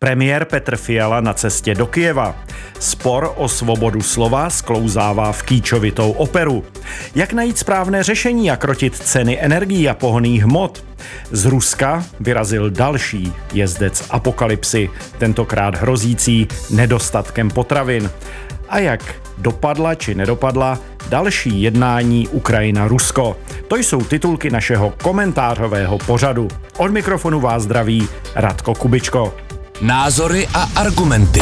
Premiér Petr Fiala na cestě do Kijeva. Spor o svobodu slova sklouzává v kýčovitou operu. Jak najít správné řešení, jak krotit ceny energií a pohonných hmot? Z Ruska vyrazil další jezdec apokalypsy, tentokrát hrozící nedostatkem potravin. A jak dopadla či nedopadla další jednání Ukrajina-Rusko. To jsou titulky našeho komentářového pořadu. Od mikrofonu vás zdraví Radko Kubičko. Názory a argumenty.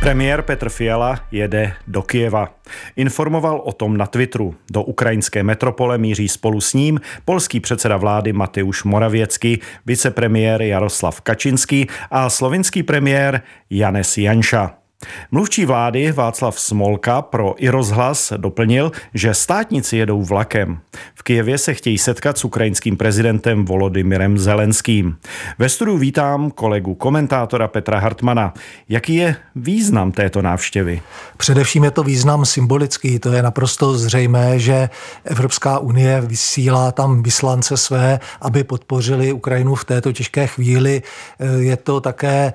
Premiér Petr Fiala jede do Kijeva. Informoval o tom na Twitteru. Do ukrajinské metropole míří spolu s ním polský předseda vlády Mateusz Moravěcky, vicepremiér Jaroslav Kačinský a slovinský premiér Janes Janša. Mluvčí vlády Václav Smolka pro i rozhlas doplnil, že státníci jedou vlakem. V Kijevě se chtějí setkat s ukrajinským prezidentem Volodymyrem Zelenským. Ve studiu vítám kolegu komentátora Petra Hartmana. Jaký je význam této návštěvy? Především je to význam symbolický. To je naprosto zřejmé, že Evropská unie vysílá tam vyslance své, aby podpořili Ukrajinu v této těžké chvíli. Je to také,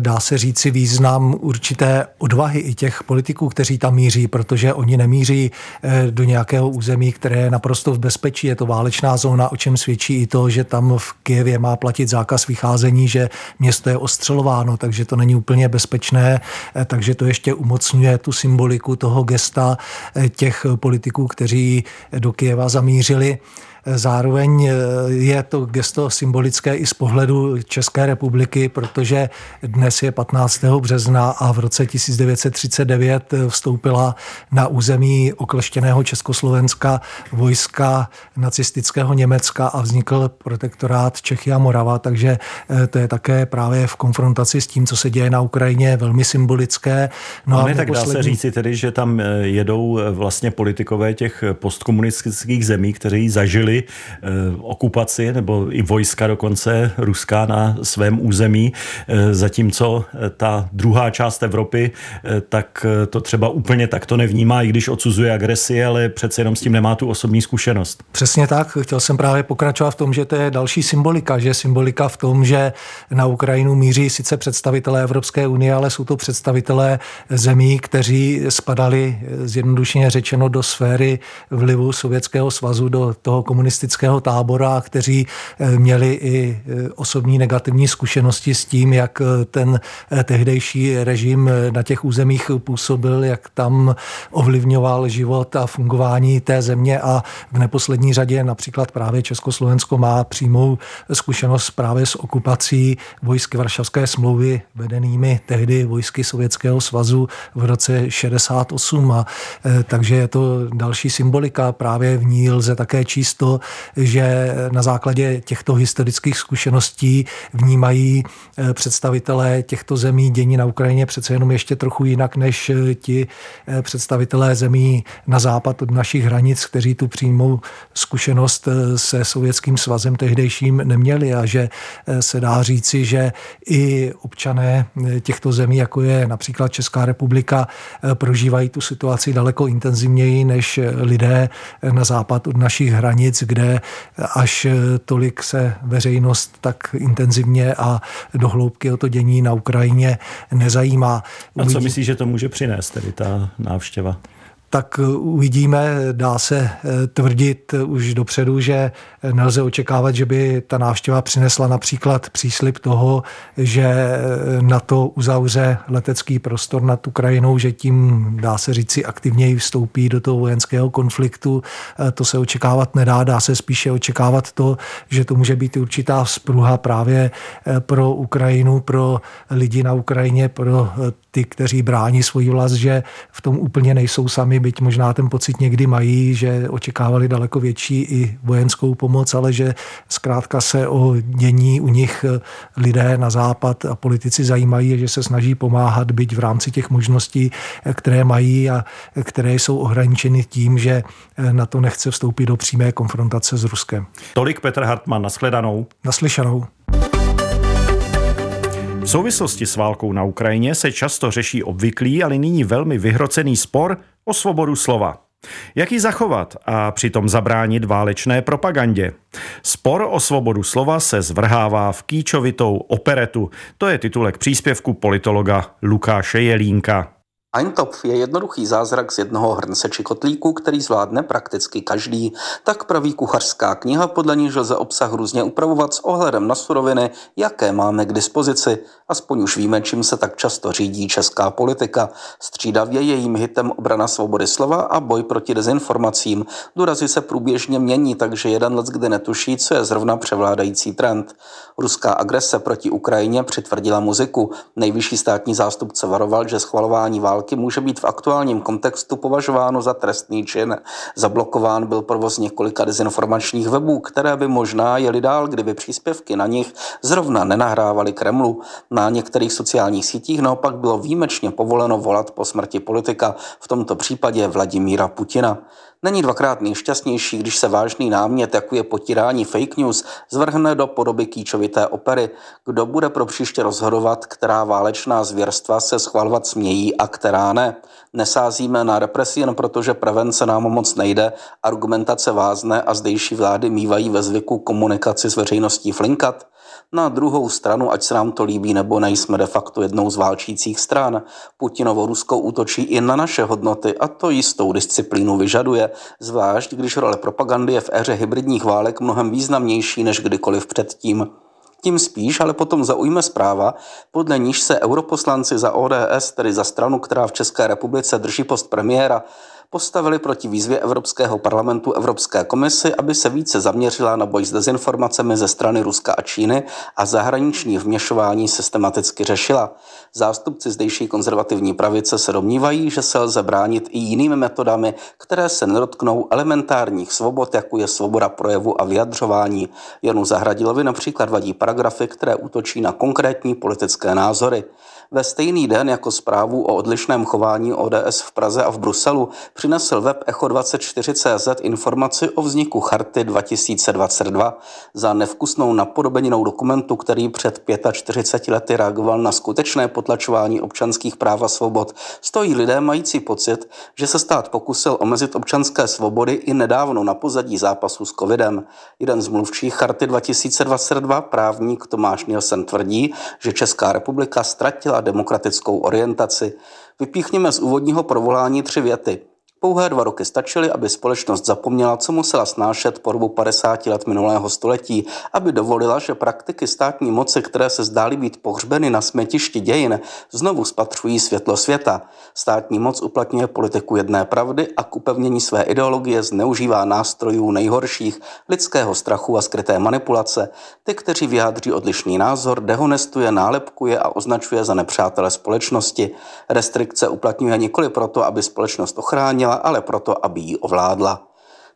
dá se říci, význam určité té odvahy i těch politiků, kteří tam míří, protože oni nemíří eh, do nějakého území, které je naprosto v bezpečí. Je to válečná zóna, o čem svědčí i to, že tam v Kijevě má platit zákaz vycházení, že město je ostřelováno, takže to není úplně bezpečné, eh, takže to ještě umocňuje tu symboliku toho gesta eh, těch politiků, kteří do Kijeva zamířili. Zároveň eh, je to gesto symbolické i z pohledu České republiky, protože dnes je 15. března a v roce 1939 vstoupila na území okleštěného Československa vojska nacistického Německa a vznikl protektorát Čechy a Morava, takže eh, to je také právě v konfrontaci s tím, co se děje na Ukrajině, velmi symbolické. No, no a tak poslední... dá se říci tedy, že tam eh, jedou vlastně politikové těch postkomunistických zemí, kteří zažili Eh, okupaci nebo i vojska dokonce ruská na svém území, eh, zatímco eh, ta druhá část Evropy tak to třeba úplně takto nevnímá, i když odsuzuje agresi, ale přece jenom s tím nemá tu osobní zkušenost. Přesně tak, chtěl jsem právě pokračovat v tom, že to je další symbolika, že? Symbolika v tom, že na Ukrajinu míří sice představitelé Evropské unie, ale jsou to představitelé zemí, kteří spadali zjednodušeně řečeno do sféry vlivu Sovětského svazu, do toho komunistického komunistického tábora, kteří eh, měli i eh, osobní negativní zkušenosti s tím, jak eh, ten tehdejší režim na těch územích působil, jak tam ovlivňoval život a fungování té země a v neposlední řadě například právě Československo má přímou zkušenost právě s okupací vojsky Varšavské smlouvy vedenými tehdy vojsky Sovětského svazu v roce 68. A, takže je to další symbolika. Právě v ní lze také číst to, že na základě těchto historických zkušeností vnímají eh, představitelé těchto zemí dění na Ukrajině přece jenom ještě trochu jinak než eh, ti eh, představitelé zemí na západ od našich hranic, kteří tu přímou zkušenost se Sovětským svazem tehdejším neměli a že se dá říci, že i občané těchto zemí, jako je například Česká republika, prožívají tu situaci daleko intenzivněji než lidé na západ od našich hranic, kde až tolik se veřejnost tak intenzivně a dohloubky o to dění na Ukrajině nezajímá. A co myslíš, že to může přinést, tedy ta návštěva? Tak uvidíme. Dá se eh, tvrdit už dopředu, že nelze očekávat, že by ta návštěva přinesla například příslip toho, že eh, na to uzavře letecký prostor nad Ukrajinou, že tím, dá se říci, aktivněji vstoupí do toho vojenského konfliktu. Eh, to se očekávat nedá, dá se spíše očekávat to, že to může být určitá vzpruha právě pro Ukrajinu, pro lidi na Ukrajině, pro ty, kteří brání svoji vlast, že v tom úplně nejsou sami, byť možná ten pocit někdy mají, že očekávali daleko větší i vojenskou pomoc, ale že zkrátka se o dění u nich lidé na západ a politici zajímají, že se snaží pomáhat, byť v rámci těch možností, které mají a které jsou ohraničeny tím, že na to nechce vstoupit do přímé konfrontace s Ruskem. Tolik Petr Hartmann, nashledanou. Naslyšenou. V souvislosti s válkou na Ukrajině se často řeší obvyklý, ale nyní velmi vyhrocený spor o svobodu slova. Jak ji zachovat a přitom zabránit válečné propagandě? Spor o svobodu slova se zvrhává v kýčovitou operetu. To je titulek příspěvku politologa Lukáše Jelínka. Eintopf je jednoduchý zázrak z jednoho hrnce či kotlíku, který zvládne prakticky každý. Tak praví kuchařská kniha, podle níž lze obsah různě upravovat s ohledem na suroviny, jaké máme k dispozici. Aspoň už víme, čím se tak často řídí česká politika. Střídavě je jejím hitem obrana svobody slova a boj proti dezinformacím. Důrazy se průběžně mění, takže jeden let kdy netuší, co je zrovna převládající trend. Ruská agrese proti Ukrajině přitvrdila muziku. Nejvyšší státní zástupce varoval, že schvalování války války může být v aktuálním kontextu považováno za trestný čin. Zablokován byl provoz několika dezinformačních webů, které by možná jeli dál, kdyby příspěvky na nich zrovna nenahrávaly Kremlu. Na některých sociálních sítích naopak bylo výjimečně povoleno volat po smrti politika, v tomto případě Vladimíra Putina. Není dvakrát nejšťastnější, když se vážný námět, jako je potírání fake news, zvrhne do podoby kýčovité opery. Kdo bude pro příště rozhodovat, která válečná zvěrstva se schvalovat smějí a která ne? Nesázíme na represi jen proto, že prevence nám moc nejde, argumentace vázne a zdejší vlády mývají ve zvyku komunikaci s veřejností flinkat? Na druhou stranu, ať se nám to líbí nebo nejsme de facto jednou z válčících stran, Putinovo Rusko útočí i na naše hodnoty a to jistou disciplínu vyžaduje, zvlášť když role propagandy je v éře hybridních válek mnohem významnější než kdykoliv předtím. Tím spíš ale potom zaujme zpráva, podle níž se europoslanci za ODS, tedy za stranu, která v České republice drží post premiéra, postavili proti výzvě Evropského parlamentu Evropské komisi, aby se více zaměřila na boj s dezinformacemi ze strany Ruska a Číny a zahraniční vměšování systematicky řešila. Zástupci zdejší konzervativní pravice se domnívají, že se lze bránit i jinými metodami, které se nedotknou elementárních svobod, jako je svoboda projevu a vyjadřování. Janu Zahradilovi například vadí paragrafy, které útočí na konkrétní politické názory. Ve stejný den jako zprávu o odlišném chování ODS v Praze a v Bruselu přinesl web Echo24.cz informaci o vzniku Charty 2022 za nevkusnou napodobeninou dokumentu, který před 45 lety reagoval na skutečné potlačování občanských práv a svobod. Stojí lidé mající pocit, že se stát pokusil omezit občanské svobody i nedávno na pozadí zápasu s covidem. Jeden z mluvčích Charty 2022, právník Tomáš Nielsen tvrdí, že Česká republika ztratila demokratickou orientaci. Vypíchněme z úvodního provolání tři věty. Pouhé dva roky stačily, aby společnost zapomněla, co musela snášet po dobu 50 let minulého století, aby dovolila, že praktiky státní moci, které se zdály být pohřbeny na smetišti dějin, znovu spatřují světlo světa. Státní moc uplatňuje politiku jedné pravdy a k upevnění své ideologie zneužívá nástrojů nejhorších, lidského strachu a skryté manipulace. Ty, kteří vyjádří odlišný názor, dehonestuje, nálepkuje a označuje za nepřátele společnosti. Restrikce uplatňuje nikoli proto, aby společnost ochránila, ale proto, aby ji ovládla.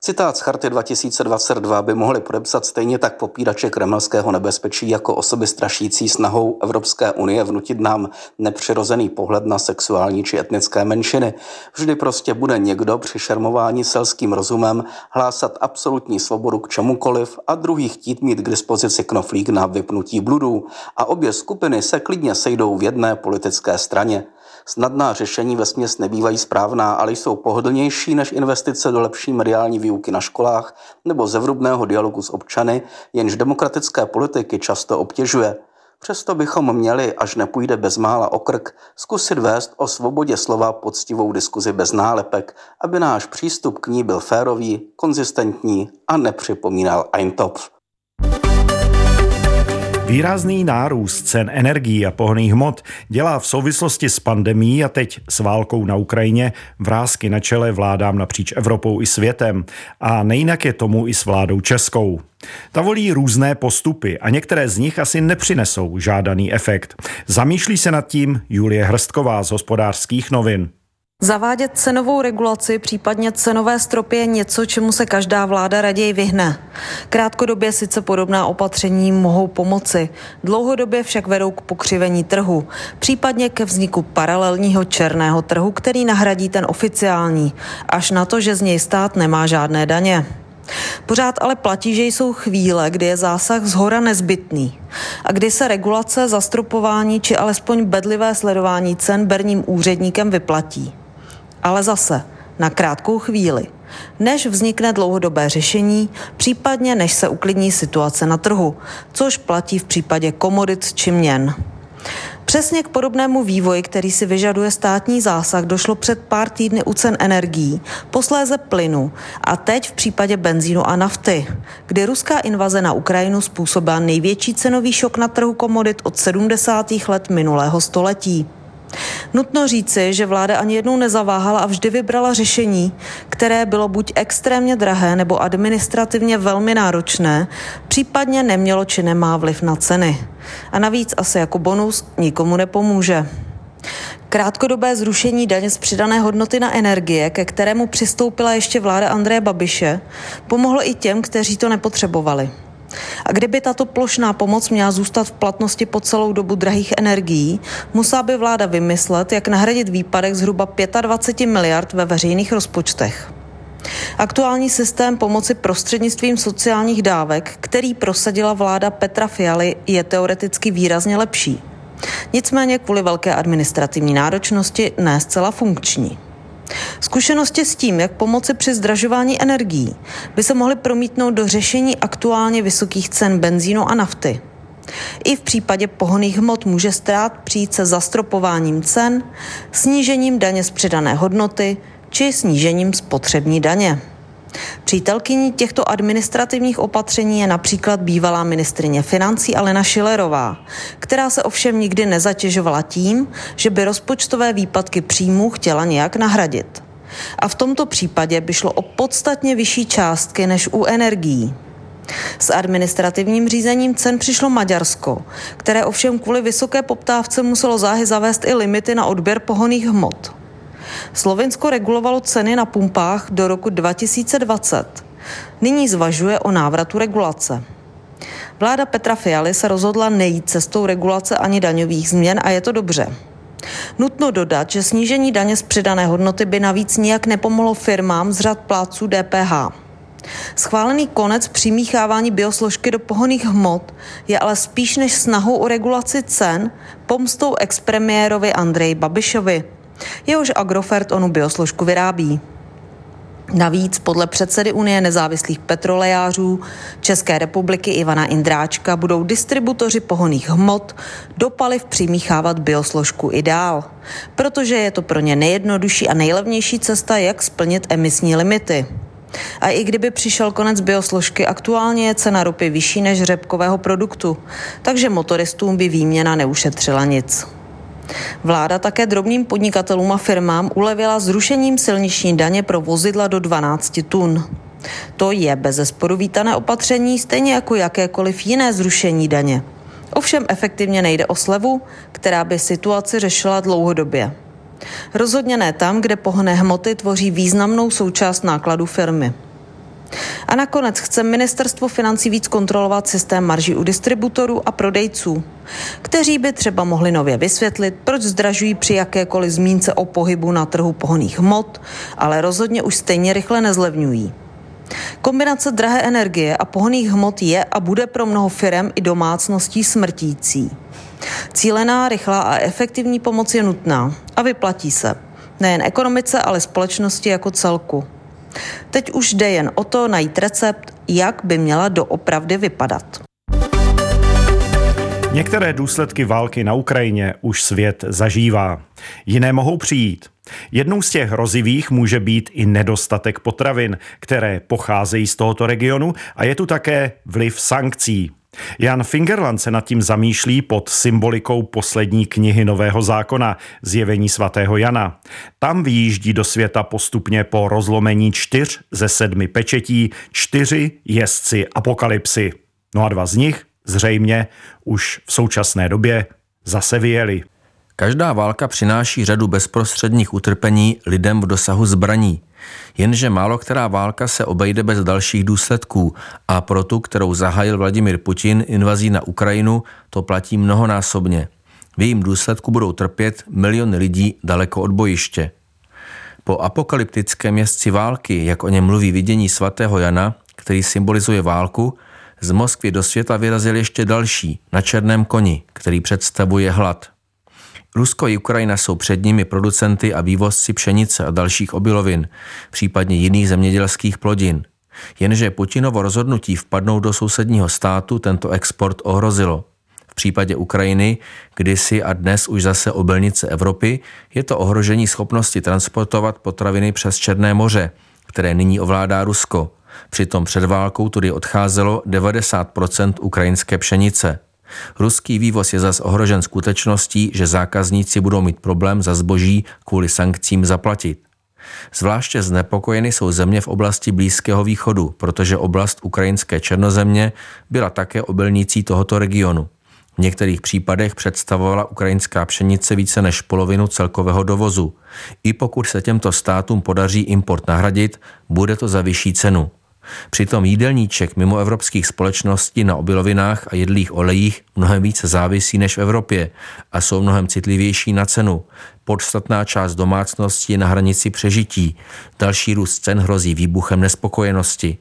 Citát z Charty 2022 by mohli podepsat stejně tak popírače kremelského nebezpečí jako osoby strašící snahou Evropské unie vnutit nám nepřirozený pohled na sexuální či etnické menšiny. Vždy prostě bude někdo při šermování selským rozumem hlásat absolutní svobodu k čemukoliv a druhý chtít mít k dispozici knoflík na vypnutí bludů. A obě skupiny se klidně sejdou v jedné politické straně. Snadná řešení ve směs nebývají správná, ale jsou pohodlnější než investice do lepší mediální výuky na školách nebo zevrubného dialogu s občany, jenž demokratické politiky často obtěžuje. Přesto bychom měli, až nepůjde bezmála o krk, zkusit vést o svobodě slova poctivou diskuzi bez nálepek, aby náš přístup k ní byl férový, konzistentní a nepřipomínal Eintopf. Výrazný nárůst cen energií a pohonných hmot dělá v souvislosti s pandemí a teď s válkou na Ukrajině vrázky na čele vládám napříč Evropou i světem. A nejinak je tomu i s vládou českou. Ta volí různé postupy a některé z nich asi nepřinesou žádaný efekt. Zamýšlí se nad tím Julie Hrstková z hospodářských novin. Zavádět cenovou regulaci, případně cenové stropy je něco, čemu se každá vláda raději vyhne. Krátkodobě sice podobná opatření mohou pomoci, dlouhodobě však vedou k pokřivení trhu, případně ke vzniku paralelního černého trhu, který nahradí ten oficiální, až na to, že z něj stát nemá žádné daně. Pořád ale platí, že jsou chvíle, kdy je zásah zhora nezbytný a kdy se regulace, zastropování či alespoň bedlivé sledování cen berním úředníkem vyplatí. Ale zase, na krátkou chvíli, než vznikne dlouhodobé řešení, případně než se uklidní situace na trhu, což platí v případě komodit či měn. Přesně k podobnému vývoji, který si vyžaduje státní zásah, došlo před pár týdny u cen energií, posléze plynu a teď v případě benzínu a nafty, kdy ruská invaze na Ukrajinu způsobila největší cenový šok na trhu komodit od 70. let minulého století. Nutno říci, že vláda ani jednou nezaváhala a vždy vybrala řešení, které bylo buď extrémně drahé nebo administrativně velmi náročné, případně nemělo či nemá vliv na ceny. A navíc asi jako bonus nikomu nepomůže. Krátkodobé zrušení daně z přidané hodnoty na energie, ke kterému přistoupila ještě vláda Andreje Babiše, pomohlo i těm, kteří to nepotřebovali. A kdyby tato plošná pomoc měla zůstat v platnosti po celou dobu drahých energií, musela by vláda vymyslet, jak nahradit výpadek zhruba 25 miliard ve veřejných rozpočtech. Aktuální systém pomoci prostřednictvím sociálních dávek, který prosadila vláda Petra Fialy, je teoreticky výrazně lepší. Nicméně kvůli velké administrativní náročnosti ne zcela funkční. Zkušenosti s tím, jak pomoci při zdražování energií, by se mohly promítnout do řešení aktuálně vysokých cen benzínu a nafty. I v případě pohoných hmot může strát přijít se zastropováním cen, snížením daně z přidané hodnoty či snížením spotřební daně. Přítelkyní těchto administrativních opatření je například bývalá ministrině financí Alena Šilerová, která se ovšem nikdy nezatěžovala tím, že by rozpočtové výpadky příjmů chtěla nějak nahradit. A v tomto případě by šlo o podstatně vyšší částky než u energií. S administrativním řízením cen přišlo Maďarsko, které ovšem kvůli vysoké poptávce muselo záhy zavést i limity na odběr pohoných hmot. Slovensko regulovalo ceny na pumpách do roku 2020. Nyní zvažuje o návratu regulace. Vláda Petra Fialy se rozhodla nejít cestou regulace ani daňových změn a je to dobře. Nutno dodat, že snížení daně z přidané hodnoty by navíc nijak nepomohlo firmám z řad pláců DPH. Schválený konec přimíchávání biosložky do pohoných hmot je ale spíš než snahou o regulaci cen pomstou expremiérovi Andreji Babišovi jehož Agrofert onu biosložku vyrábí. Navíc podle předsedy Unie nezávislých petrolejářů České republiky Ivana Indráčka budou distributoři pohoných hmot do paliv přimíchávat biosložku i dál, protože je to pro ně nejjednodušší a nejlevnější cesta, jak splnit emisní limity. A i kdyby přišel konec biosložky, aktuálně je cena ropy vyšší než řepkového produktu, takže motoristům by výměna neušetřila nic. Vláda také drobným podnikatelům a firmám ulevila zrušením silniční daně pro vozidla do 12 tun. To je bez zesporu vítané opatření, stejně jako jakékoliv jiné zrušení daně. Ovšem efektivně nejde o slevu, která by situaci řešila dlouhodobě. Rozhodně ne tam, kde pohonné hmoty tvoří významnou součást nákladu firmy. A nakonec chce ministerstvo financí víc kontrolovat systém marží u distributorů a prodejců, kteří by třeba mohli nově vysvětlit, proč zdražují při jakékoliv zmínce o pohybu na trhu pohoných hmot, ale rozhodně už stejně rychle nezlevňují. Kombinace drahé energie a pohoných hmot je a bude pro mnoho firem i domácností smrtící. Cílená, rychlá a efektivní pomoc je nutná a vyplatí se. Nejen ekonomice, ale společnosti jako celku. Teď už jde jen o to najít recept, jak by měla doopravdy vypadat. Některé důsledky války na Ukrajině už svět zažívá. Jiné mohou přijít. Jednou z těch hrozivých může být i nedostatek potravin, které pocházejí z tohoto regionu a je tu také vliv sankcí. Jan Fingerland se nad tím zamýšlí pod symbolikou poslední knihy Nového zákona, zjevení svatého Jana. Tam vyjíždí do světa postupně po rozlomení čtyř ze sedmi pečetí čtyři jezdci apokalypsy. No a dva z nich zřejmě už v současné době zase vyjeli. Každá válka přináší řadu bezprostředních utrpení lidem v dosahu zbraní. Jenže málo která válka se obejde bez dalších důsledků a pro tu, kterou zahájil Vladimir Putin invazí na Ukrajinu, to platí mnohonásobně. V jejím důsledku budou trpět miliony lidí daleko od bojiště. Po apokalyptickém městci války, jak o něm mluví vidění svatého Jana, který symbolizuje válku, z Moskvy do světa vyrazil ještě další, na černém koni, který představuje hlad. Rusko i Ukrajina jsou předními producenty a vývozci pšenice a dalších obilovin, případně jiných zemědělských plodin. Jenže Putinovo rozhodnutí vpadnout do sousedního státu tento export ohrozilo. V případě Ukrajiny, kdysi a dnes už zase obilnice Evropy, je to ohrožení schopnosti transportovat potraviny přes Černé moře, které nyní ovládá Rusko. Přitom před válkou tudy odcházelo 90% ukrajinské pšenice. Ruský vývoz je zas ohrožen skutečností, že zákazníci budou mít problém za zboží kvůli sankcím zaplatit. Zvláště znepokojeny jsou země v oblasti Blízkého východu, protože oblast ukrajinské černozemě byla také obilnicí tohoto regionu. V některých případech představovala ukrajinská pšenice více než polovinu celkového dovozu. I pokud se těmto státům podaří import nahradit, bude to za vyšší cenu. Přitom jídelníček mimo evropských společností na obilovinách a jedlých olejích mnohem více závisí než v Evropě a jsou mnohem citlivější na cenu. Podstatná část domácností je na hranici přežití. Další růst cen hrozí výbuchem nespokojenosti.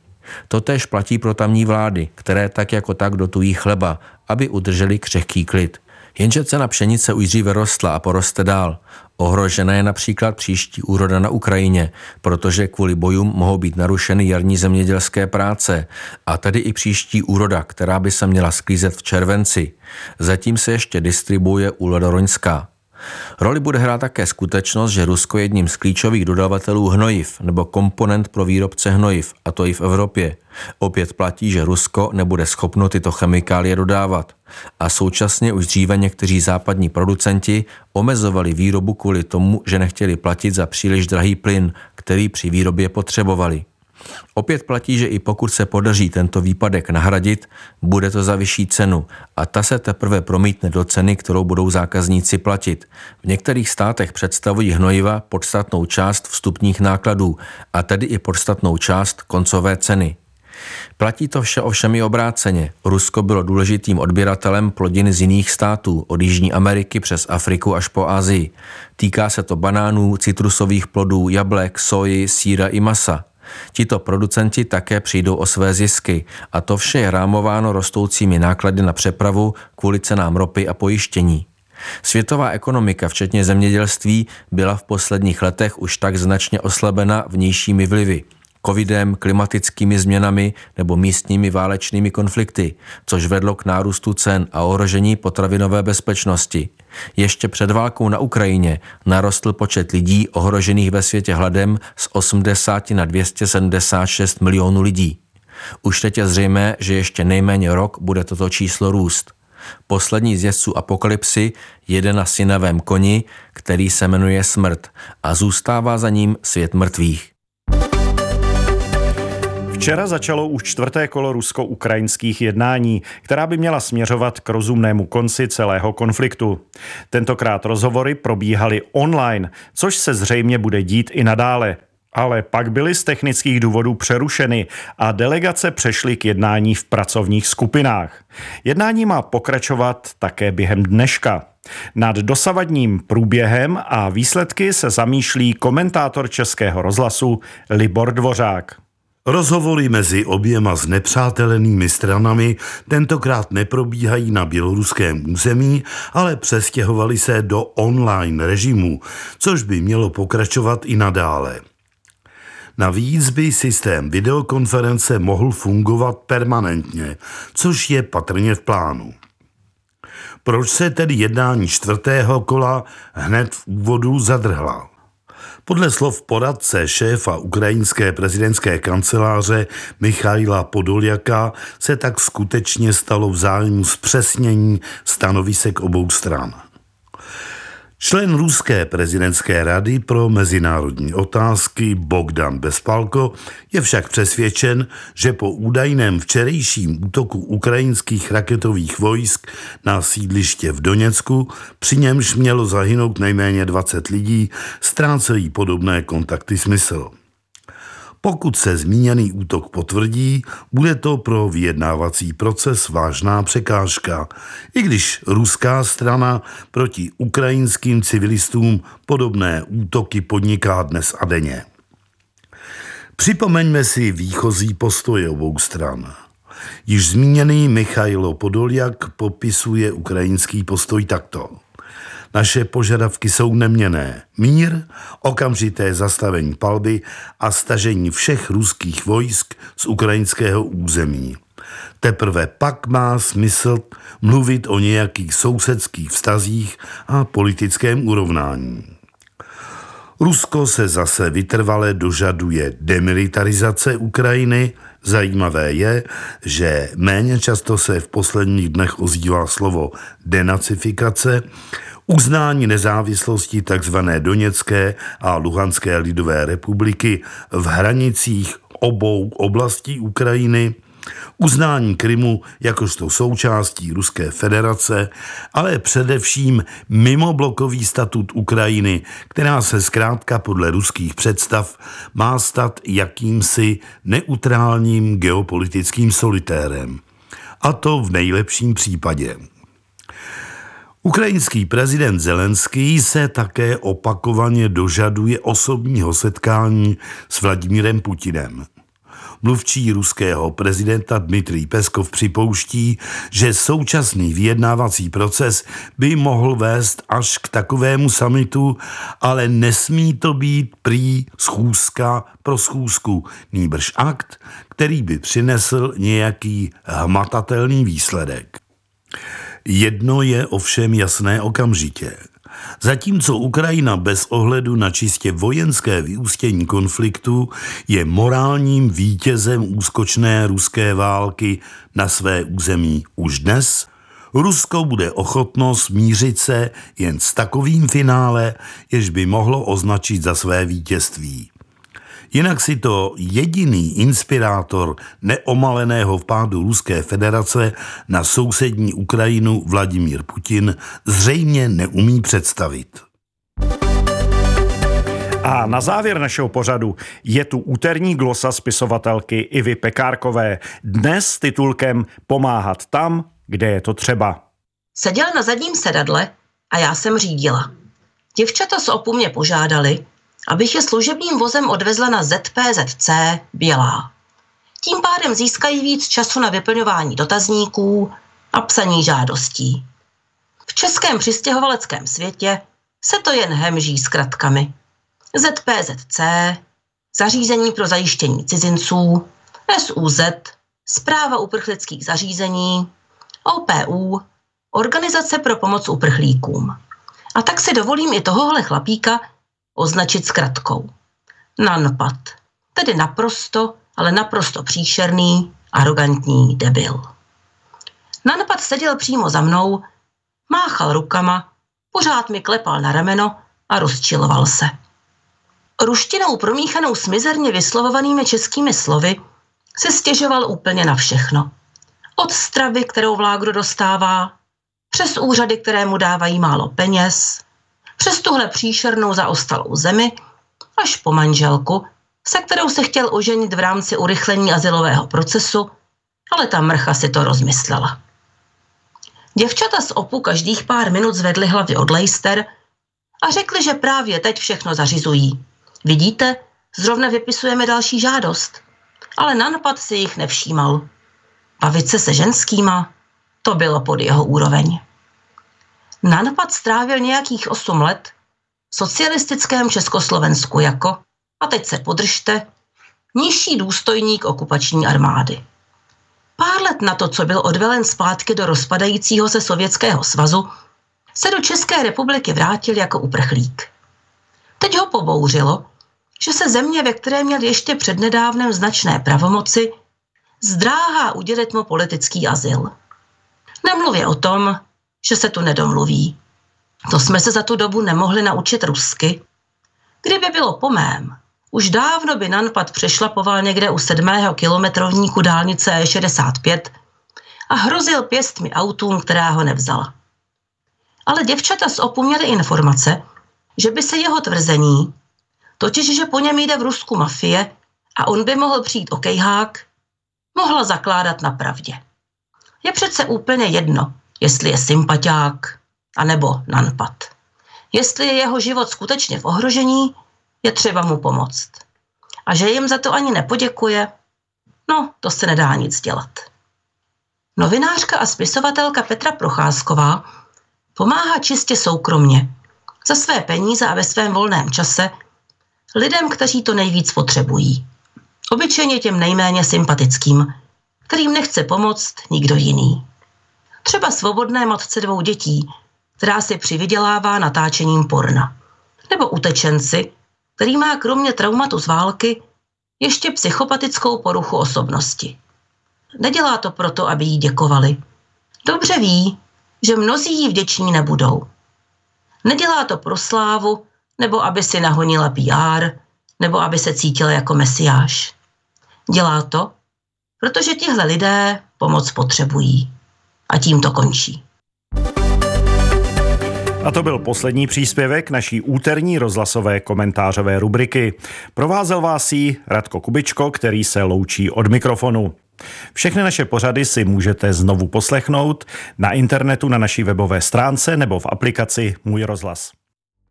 Totež platí pro tamní vlády, které tak jako tak dotují chleba, aby udrželi křehký klid. Jenže cena pšenice už dříve rostla a poroste dál. Ohrožena je například příští úroda na Ukrajině, protože kvůli bojům mohou být narušeny jarní zemědělské práce a tedy i příští úroda, která by se měla sklízet v červenci. Zatím se ještě distribuje úroda roňská. Roli bude hrát také skutečnost, že Rusko je jedním z klíčových dodavatelů hnojiv nebo komponent pro výrobce hnojiv, a to i v Evropě. Opět platí, že Rusko nebude schopno tyto chemikálie dodávat. A současně už dříve někteří západní producenti omezovali výrobu kvůli tomu, že nechtěli platit za příliš drahý plyn, který při výrobě potřebovali. Opět platí, že i pokud se podaří tento výpadek nahradit, bude to za vyšší cenu a ta se teprve promítne do ceny, kterou budou zákazníci platit. V některých státech představují hnojiva podstatnou část vstupních nákladů a tedy i podstatnou část koncové ceny. Platí to vše ovšem i obráceně. Rusko bylo důležitým odběratelem plodin z jiných států, od Jižní Ameriky přes Afriku až po Asii. Týká se to banánů, citrusových plodů, jablek, soji, síra i masa. Tito producenti také přijdou o své zisky a to vše je rámováno rostoucími náklady na přepravu kvůli cenám ropy a pojištění. Světová ekonomika, včetně zemědělství, byla v posledních letech už tak značně oslabena vnějšími vlivy – covidem, klimatickými změnami nebo místními válečnými konflikty, což vedlo k nárůstu cen a ohrožení potravinové bezpečnosti. Ještě před válkou na Ukrajině narostl počet lidí ohrožených ve světě hladem z 80 na 276 milionů lidí. Už teď je zřejmé, že ještě nejméně rok bude toto číslo růst. Poslední z jezdců apokalypsy jede na synavém koni, který se jmenuje smrt a zůstává za ním svět mrtvých. Včera začalo už čtvrté kolo rusko-ukrajinských jednání, která by měla směřovat k rozumnému konci celého konfliktu. Tentokrát rozhovory probíhaly online, což se zřejmě bude dít i nadále. Ale pak byly z technických důvodů přerušeny a delegace přešly k jednání v pracovních skupinách. Jednání má pokračovat také během dneška. Nad dosavadním průběhem a výsledky se zamýšlí komentátor Českého rozhlasu Libor Dvořák. Rozhovory mezi oběma znepřátelenými stranami tentokrát neprobíhají na běloruském území, ale přestěhovali se do online režimu, což by mělo pokračovat i nadále. Navíc by systém videokonference mohl fungovat permanentně, což je patrně v plánu. Proč se tedy jednání čtvrtého kola hned v úvodu zadrhla? Podle slov poradce šéfa ukrajinské prezidentské kanceláře Michaila Podoljaka se tak skutečně stalo v zájmu zpřesnění stanovisek obou stran. Člen Ruské prezidentské rady pro mezinárodní otázky Bogdan Bespalko je však přesvědčen, že po údajném včerejším útoku ukrajinských raketových vojsk na sídliště v Doněcku, při němž mělo zahynout nejméně 20 lidí, ztrácejí podobné kontakty smysl. Pokud se zmíněný útok potvrdí, bude to pro vyjednávací proces vážná překážka, i když ruská strana proti ukrajinským civilistům podobné útoky podniká dnes a denně. Připomeňme si výchozí postoje obou stran. Již zmíněný Michailo Podoljak popisuje ukrajinský postoj takto. Naše požadavky jsou neměné. Mír, okamžité zastavení palby a stažení všech ruských vojsk z ukrajinského území. Teprve pak má smysl mluvit o nějakých sousedských vztazích a politickém urovnání. Rusko se zase vytrvale dožaduje demilitarizace Ukrajiny. Zajímavé je, že méně často se v posledních dnech ozývá slovo denacifikace, uznání nezávislosti tzv. Doněcké a Luhanské lidové republiky v hranicích obou oblastí Ukrajiny – uznání Krymu jakožto součástí Ruské federace, ale především mimoblokový statut Ukrajiny, která se zkrátka podle ruských představ má stát jakýmsi neutrálním geopolitickým solitérem. A to v nejlepším případě. Ukrajinský prezident Zelenský se také opakovaně dožaduje osobního setkání s Vladimírem Putinem. Mluvčí ruského prezidenta Dmitrij Peskov připouští, že současný vyjednávací proces by mohl vést až k takovému samitu, ale nesmí to být prý schůzka pro schůzku, nýbrž akt, který by přinesl nějaký hmatatelný výsledek. Jedno je ovšem jasné okamžitě. Zatímco Ukrajina bez ohledu na čistě vojenské vyústění konfliktu je morálním vítězem úskočné ruské války na své území už dnes, Rusko bude ochotno smířit se jen s takovým finále, jež by mohlo označit za své vítězství. Jinak si to jediný inspirátor neomaleného vpádu Ruské federace na sousední Ukrajinu Vladimír Putin zřejmě neumí představit. A na závěr našeho pořadu je tu úterní glosa spisovatelky Ivy Pekárkové, dnes s titulkem Pomáhat tam, kde je to třeba. Seděl na zadním sedadle a já jsem řídila. Děvčata z opu mě požádali, abych je služebním vozem odvezla na ZPZC Bělá. Tím pádem získají víc času na vyplňování dotazníků a psaní žádostí. V českém přistěhovaleckém světě se to jen hemží s kratkami. ZPZC, Zařízení pro zajištění cizinců, SUZ, Zpráva uprchlických zařízení, OPU, Organizace pro pomoc uprchlíkům. A tak si dovolím i tohohle chlapíka označit zkratkou. Nanpad, tedy naprosto, ale naprosto příšerný, arrogantní debil. Nanpad seděl přímo za mnou, máchal rukama, pořád mi klepal na rameno a rozčiloval se. Ruštinou promíchanou s mizerně vyslovovanými českými slovy se stěžoval úplně na všechno. Od stravy, kterou vlágro dostává, přes úřady, které mu dávají málo peněz, přes tuhle příšernou zaostalou zemi až po manželku, se kterou se chtěl oženit v rámci urychlení asilového procesu, ale ta mrcha si to rozmyslela. Děvčata z OPU každých pár minut zvedly hlavy od Leister a řekli, že právě teď všechno zařizují. Vidíte, zrovna vypisujeme další žádost. Ale na napad si jich nevšímal. Bavit se se ženskýma, to bylo pod jeho úroveň. Nanpad strávil nějakých 8 let v socialistickém Československu jako, a teď se podržte, nižší důstojník okupační armády. Pár let na to, co byl odvelen zpátky do rozpadajícího se Sovětského svazu, se do České republiky vrátil jako uprchlík. Teď ho pobouřilo, že se země, ve které měl ještě přednedávnem značné pravomoci, zdráhá udělit mu politický azyl. Nemluvě o tom, že se tu nedomluví. To jsme se za tu dobu nemohli naučit rusky. Kdyby bylo po mém, už dávno by Nanpad přešlapoval někde u sedmého kilometrovníku dálnice E65 a hrozil pěstmi autům, která ho nevzala. Ale děvčata z OPU měly informace, že by se jeho tvrzení, totiž že po něm jde v Rusku mafie a on by mohl přijít o kejhák, mohla zakládat na pravdě. Je přece úplně jedno, jestli je sympatiák anebo nanpad. Jestli je jeho život skutečně v ohrožení, je třeba mu pomoct. A že jim za to ani nepoděkuje, no, to se nedá nic dělat. Novinářka a spisovatelka Petra Procházková Pomáhá čistě soukromně, za své peníze a ve svém volném čase lidem, kteří to nejvíc potřebují. Obyčejně těm nejméně sympatickým, kterým nechce pomoct nikdo jiný. Třeba svobodné matce dvou dětí, která si přivydělává natáčením porna. Nebo utečenci, který má kromě traumatu z války ještě psychopatickou poruchu osobnosti. Nedělá to proto, aby jí děkovali. Dobře ví, že mnozí jí vděční nebudou. Nedělá to pro slávu, nebo aby si nahonila PR, nebo aby se cítila jako mesiáš. Dělá to, protože tihle lidé pomoc potřebují. A tím to končí. A to byl poslední příspěvek naší úterní rozhlasové komentářové rubriky. Provázel vás jí Radko Kubičko, který se loučí od mikrofonu. Všechny naše pořady si můžete znovu poslechnout na internetu na naší webové stránce nebo v aplikaci Můj rozhlas.